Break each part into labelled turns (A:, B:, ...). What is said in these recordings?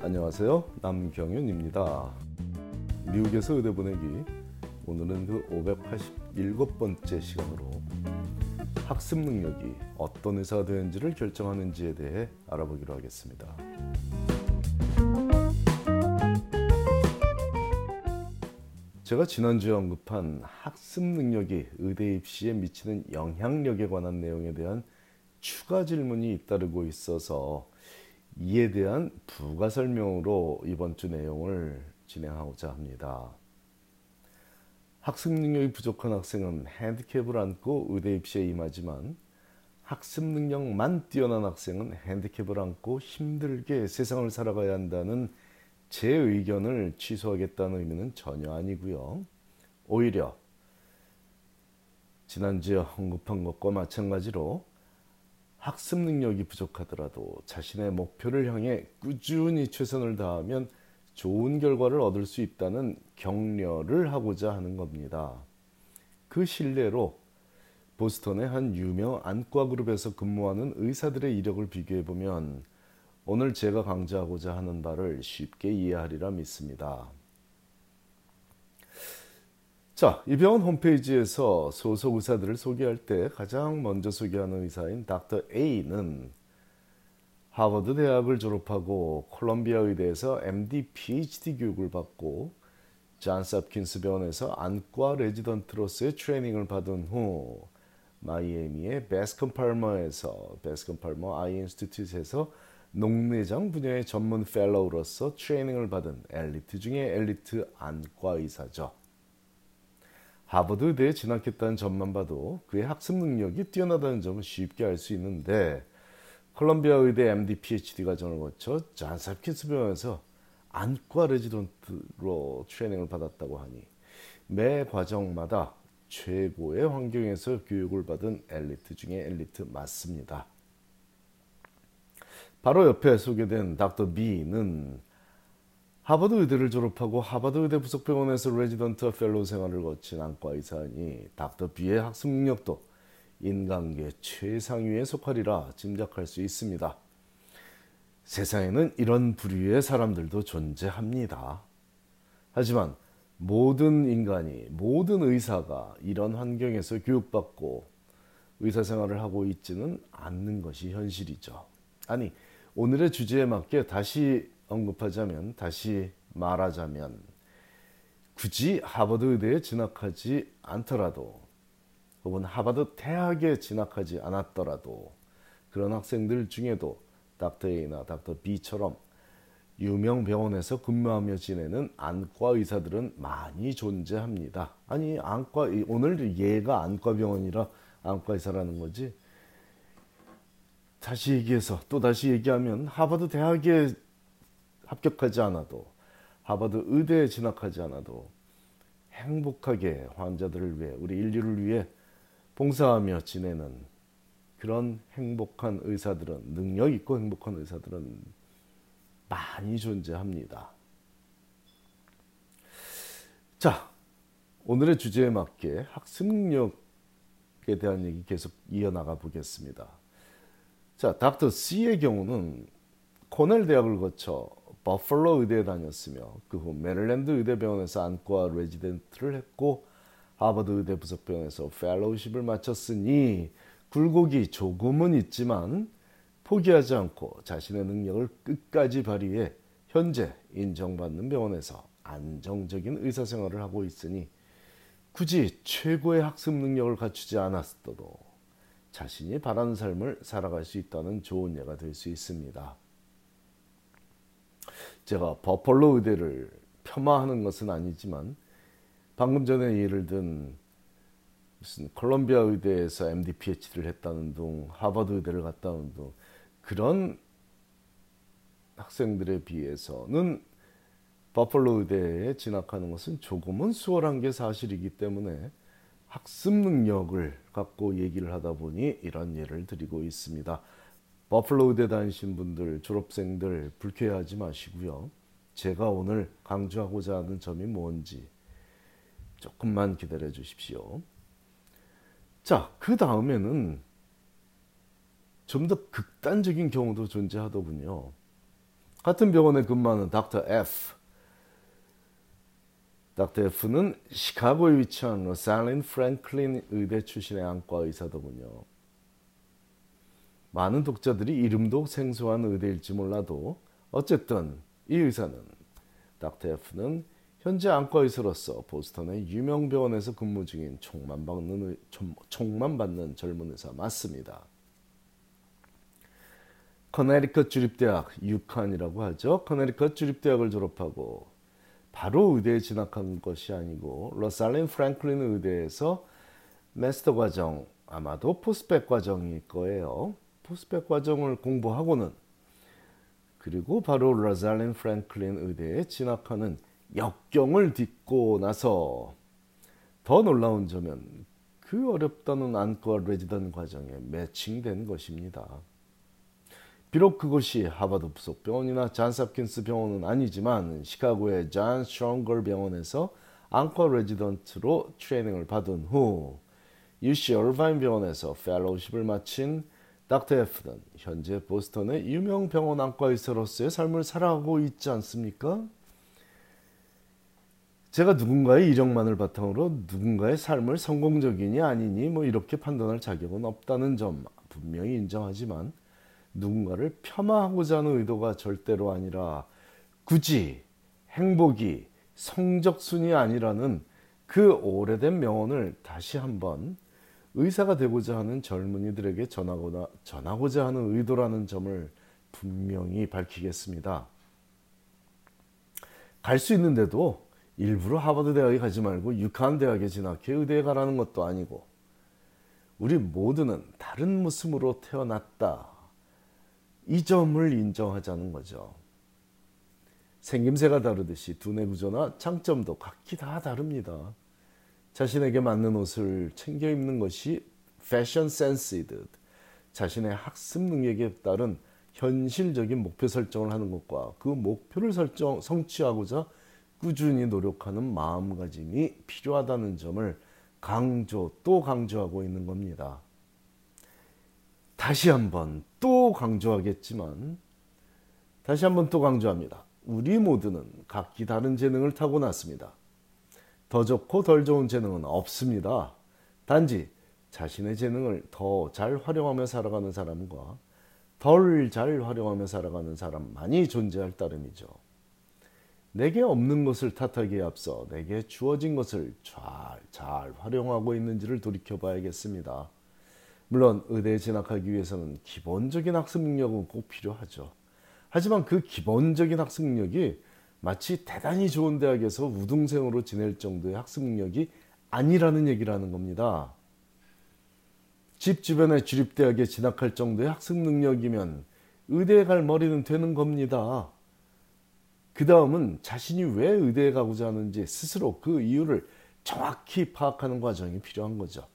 A: 안녕하세요. 남경윤입니다. 미국에서 의대 보내기 오늘은 그 587번째 시간으로 학습 능력이 어떤 의사가 되는지를 결정하는지에 대해 알아보기로 하겠습니다. 제가 지난주에 언급한 학습 능력이 의대 입시에 미치는 영향력에 관한 내용에 대한 추가 질문이 잇따르고 있어서 이에 대한 부가 설명으로 이번 주 내용을 진행하고자 합니다. 학습 능력이 부족한 학생은 핸디캡을 안고 의대 입시에 임하지만 학습 능력만 뛰어난 학생은 핸디캡을 안고 힘들게 세상을 살아가야 한다는 제 의견을 취소하겠다는 의미는 전혀 아니고요. 오히려 지난주에 언급한 것과 마찬가지로 학습 능력이 부족하더라도 자신의 목표를 향해 꾸준히 최선을 다하면 좋은 결과를 얻을 수 있다는 격려를 하고자 하는 겁니다. 그 신뢰로 보스턴의 한 유명 안과 그룹에서 근무하는 의사들의 이력을 비교해 보면 오늘 제가 강조하고자 하는 바를 쉽게 이해하리라 믿습니다. 자, 이 병원 홈페이지에서 소속 의사들을 소개할 때 가장 먼저 소개하는 의사인 닥터 A는 하버드 대학을 졸업하고 콜롬비아 의대에서 MD, PhD 교육을 받고 잔스 홉킨스 병원에서 안과 레지던트로서의 트레이닝을 받은 후 마이애미의 베스컴 팔머에서 베스컴 팔머 Eye Institute에서 녹내장 분야의 전문 fellow로서 트레이닝을 받은 엘리트 중의 엘리트 안과 의사죠. 하버드 의대에 진학했다는 점만 봐도 그의 학습 능력이 뛰어나다는 점을 쉽게 알 수 있는데 콜롬비아 의대 MD PhD 과정을 거쳐 잔스 홉킨스 병원에서 안과 레지던트로 트레이닝을 받았다고 하니 매 과정마다 최고의 환경에서 교육을 받은 엘리트 중에 엘리트 맞습니다. 바로 옆에 소개된 닥터 B는 하버드 의대를 졸업하고 하버드 의대 부속병원에서 레지던트 fellow 생활을 거친 안과 의사니 닥터 B의 학습 능력도 인간계 최상위에 속하리라 짐작할 수 있습니다. 세상에는 이런 부류의 사람들도 존재합니다. 하지만 모든 인간이, 모든 의사가 이런 환경에서 교육받고 의사 생활을 하고 있지는 않는 것이 현실이죠. 아니, 오늘의 주제에 맞게 다시 언급하자면, 다시 말하자면, 굳이 하버드 의대에 진학하지 않더라도 혹은 하버드 대학에 진학하지 않았더라도 그런 학생들 중에도 닥터 A나 닥터 B처럼 유명 병원에서 근무하며 지내는 안과 의사들은 많이 존재합니다. 아니 안과 오늘 얘가 안과 병원이라 안과 의사라는 거지. 다시 얘기해서 또 다시 얘기하면 하버드 대학에 합격하지 않아도 하버드 의대에 진학하지 않아도 행복하게 환자들을 위해 우리 인류를 위해 봉사하며 지내는 그런 행복한 의사들은 능력 있고 행복한 의사들은 많이 존재합니다. 자, 오늘의 주제에 맞게 학습 능력에 대한 얘기 계속 이어나가 보겠습니다. 자, 닥터 C의 경우는 코넬 대학을 거쳐 버펄로 의대에 다녔으며 그 후 메릴랜드 의대병원에서 안과 레지던트를 했고 하버드 의대 부속병원에서 fellowship을 마쳤으니 굴곡이 조금은 있지만 포기하지 않고 자신의 능력을 끝까지 발휘해 현재 인정받는 병원에서 안정적인 의사 생활을 하고 있으니 굳이 최고의 학습 능력을 갖추지 않았어도 자신이 바라는 삶을 살아갈 수 있다는 좋은 예가 될 수 있습니다. 제가 버펄로 의대를 폄하하는 것은 아니지만 방금 전에 예를 든 무슨 콜롬비아 의대에서 MD PhD를 했다는 둥, 하버드 의대를 갔다는 둥 그런 학생들에 비해서는 버펄로 의대에 진학하는 것은 조금은 수월한 게 사실이기 때문에 학습 능력을 갖고 얘기를 하다 보니 이런 예를 드리고 있습니다. 버플로 의대 다니신 분들, 졸업생들 불쾌해하지 마시고요. 제가 오늘 강조하고자 하는 점이 뭔지 조금만 기다려 주십시오. 자, 그 다음에는 좀 더 극단적인 경우도 존재하더군요. 같은 병원에 근무하는 닥터 F. 닥터 F는 시카고에 위치한 로살린 프랭클린 의대 출신의 안과 의사더군요. 많은 독자들이 이름도 생소한 의대일지 몰라도 어쨌든 이 의사는 닥터 F는 현재 안과 의사로서 보스턴의 유명 병원에서 근무 중인 총만 받는, 총만 받는 젊은 의사 맞습니다. 커네티컷 주립대학 UConn이라고 하죠. 커네티컷 주립대학을 졸업하고 바로 의대에 진학한 것이 아니고 로잘린 프랭클린 의대에서 마스터 과정 아마도 post-bac 과정일 거예요. post-bac 과정을 공부하고는 그리고 바로 로잘린 프랭클린 의대에 진학하는 역경을 딛고 나서 더 놀라운 점은 그 어렵다는 안과 레지던트 과정에 매칭된 것입니다. 비록 그곳이 하버드 부속 병원이나 잔스홉킨스 병원은 아니지만 시카고의 잔 스트로저 병원에서 안과 레지던트로 트레이닝을 받은 후 UC 얼바인 병원에서 fellowship을 마친 닥터 F는 현재 보스턴의 유명 병원 안과 의사로서의 삶을 살아가고 있지 않습니까? 제가 누군가의 이력만을 바탕으로 누군가의 삶을 성공적이니 아니니 뭐 이렇게 판단할 자격은 없다는 점 분명히 인정하지만 누군가를 폄하하고자 하는 의도가 절대로 아니라 굳이 행복이 성적순이 아니라는 그 오래된 명언을 다시 한번 의사가 되고자 하는 젊은이들에게 전하거나 전하고자 하는 의도라는 점을 분명히 밝히겠습니다. 갈 수 있는데도 일부러 하버드 대학에 가지 말고 유칸 대학에 진학해 의대에 가라는 것도 아니고 우리 모두는 다른 모습으로 태어났다. 이 점을 인정하자는 거죠. 생김새가 다르듯이 두뇌 구조나 장점도 각기 다 다릅니다. 자신에게 맞는 옷을 챙겨 입는 것이 패션 센스이듯 자신의 학습 능력에 따른 현실적인 목표 설정을 하는 것과 그 목표를 설정 성취하고자 꾸준히 노력하는 마음가짐이 필요하다는 점을 강조 또 강조하고 있는 겁니다. 다시 한번 또 강조하겠지만 다시 한번 또 강조합니다. 우리 모두는 각기 다른 재능을 타고났습니다. 더 좋고 덜 좋은 재능은 없습니다. 단지 자신의 재능을 더 잘 활용하며 살아가는 사람과 덜 잘 활용하며 살아가는 사람만이 존재할 따름이죠. 내게 없는 것을 탓하기에 앞서 내게 주어진 것을 잘, 잘 활용하고 있는지를 돌이켜봐야겠습니다. 물론 의대에 진학하기 위해서는 기본적인 학습 능력은 꼭 필요하죠. 하지만 그 기본적인 학습 능력이 마치 대단히 좋은 대학에서 우등생으로 지낼 정도의 학습 능력이 아니라는 얘기라는 겁니다. 집 주변의 주립대학에 진학할 정도의 학습 능력이면 의대에 갈 머리는 되는 겁니다. 그 다음은 자신이 왜 의대에 가고자 하는지 스스로 그 이유를 정확히 파악하는 과정이 필요한 거죠.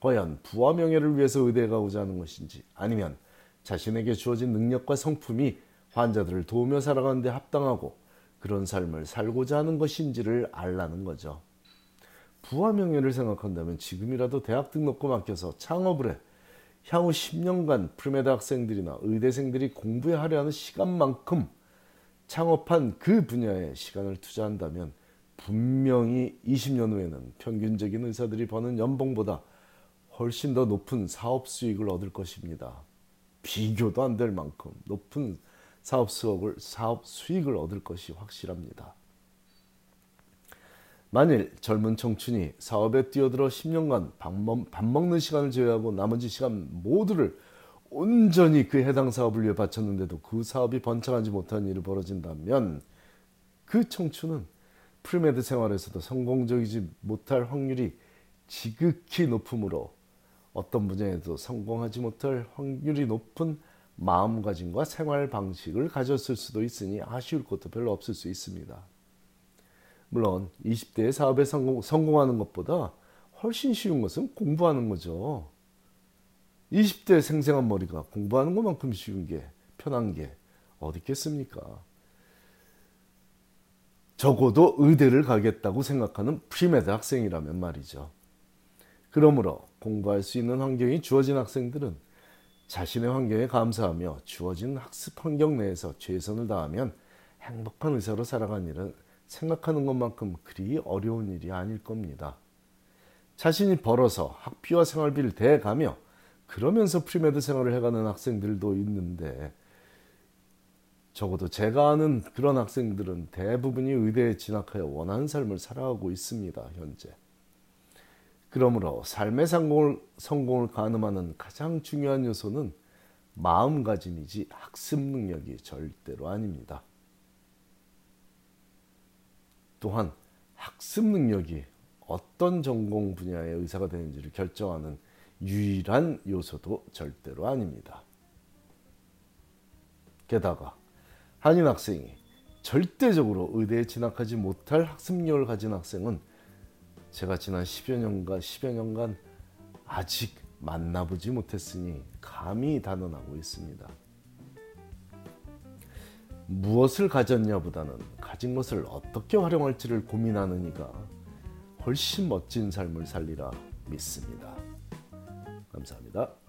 A: 과연 부와 명예를 위해서 의대에 가고자 하는 것인지 아니면 자신에게 주어진 능력과 성품이 환자들을 도우며 살아가는 데 합당하고 그런 삶을 살고자 하는 것인지를 알라는 거죠. 부와 명예를 생각한다면 지금이라도 대학 등록금 아껴서 창업을 해 향후 10년간 premed 학생들이나 의대생들이 공부에 할애하는 시간만큼 창업한 그 분야에 시간을 투자한다면 분명히 20년 후에는 평균적인 의사들이 버는 연봉보다 훨씬 더 높은 사업 수익을 얻을 것입니다. 비교도 안 될 만큼 높은 사업 수익을, 사업 수익을 얻을 것이 확실합니다. 만일 젊은 청춘이 사업에 뛰어들어 10년간 밥, 먹, 밥 먹는 시간을 제외하고 나머지 시간 모두를 온전히 그 해당 사업을 위해 바쳤는데도 그 사업이 번창하지 못한 일이 벌어진다면 그 청춘은 premed 생활에서도 성공적이지 못할 확률이 지극히 높으므로 어떤 분야에도 성공하지 못할 확률이 높은 마음가짐과 생활 방식을 가졌을 수도 있으니 아쉬울 것도 별로 없을 수 있습니다. 물론 20대에 사업에 성공, 성공하는 것보다 훨씬 쉬운 것은 공부하는 거죠. 20대 생생한 머리가 공부하는 것만큼 쉬운 게 편한 게 어디 있겠습니까? 적어도 의대를 가겠다고 생각하는 premed 학생이라면 말이죠. 그러므로 공부할 수 있는 환경이 주어진 학생들은 자신의 환경에 감사하며 주어진 학습 환경 내에서 최선을 다하면 행복한 의사로 살아가는 일은 생각하는 것만큼 그리 어려운 일이 아닐 겁니다. 자신이 벌어서 학비와 생활비를 대가며 그러면서 premed 생활을 해가는 학생들도 있는데 적어도 제가 아는 그런 학생들은 대부분이 의대에 진학하여 원하는 삶을 살아가고 있습니다. 현재. 그러므로 삶의 성공을, 성공을 가늠하는 가장 중요한 요소는 마음가짐이지 학습 능력이 절대로 아닙니다. 또한 학습 능력이 어떤 전공 분야의 의사가 되는지를 결정하는 유일한 요소도 절대로 아닙니다. 게다가 한인 학생이 절대적으로 의대에 진학하지 못할 학습력을 가진 학생은 제가 지난 10여 년간 10여 년간 아직 만나보지 못했으니 감히 단언하고 있습니다. 무엇을 가졌냐보다는 가진 것을 어떻게 활용할지를 고민하는 이가 훨씬 멋진 삶을 살리라 믿습니다. 감사합니다.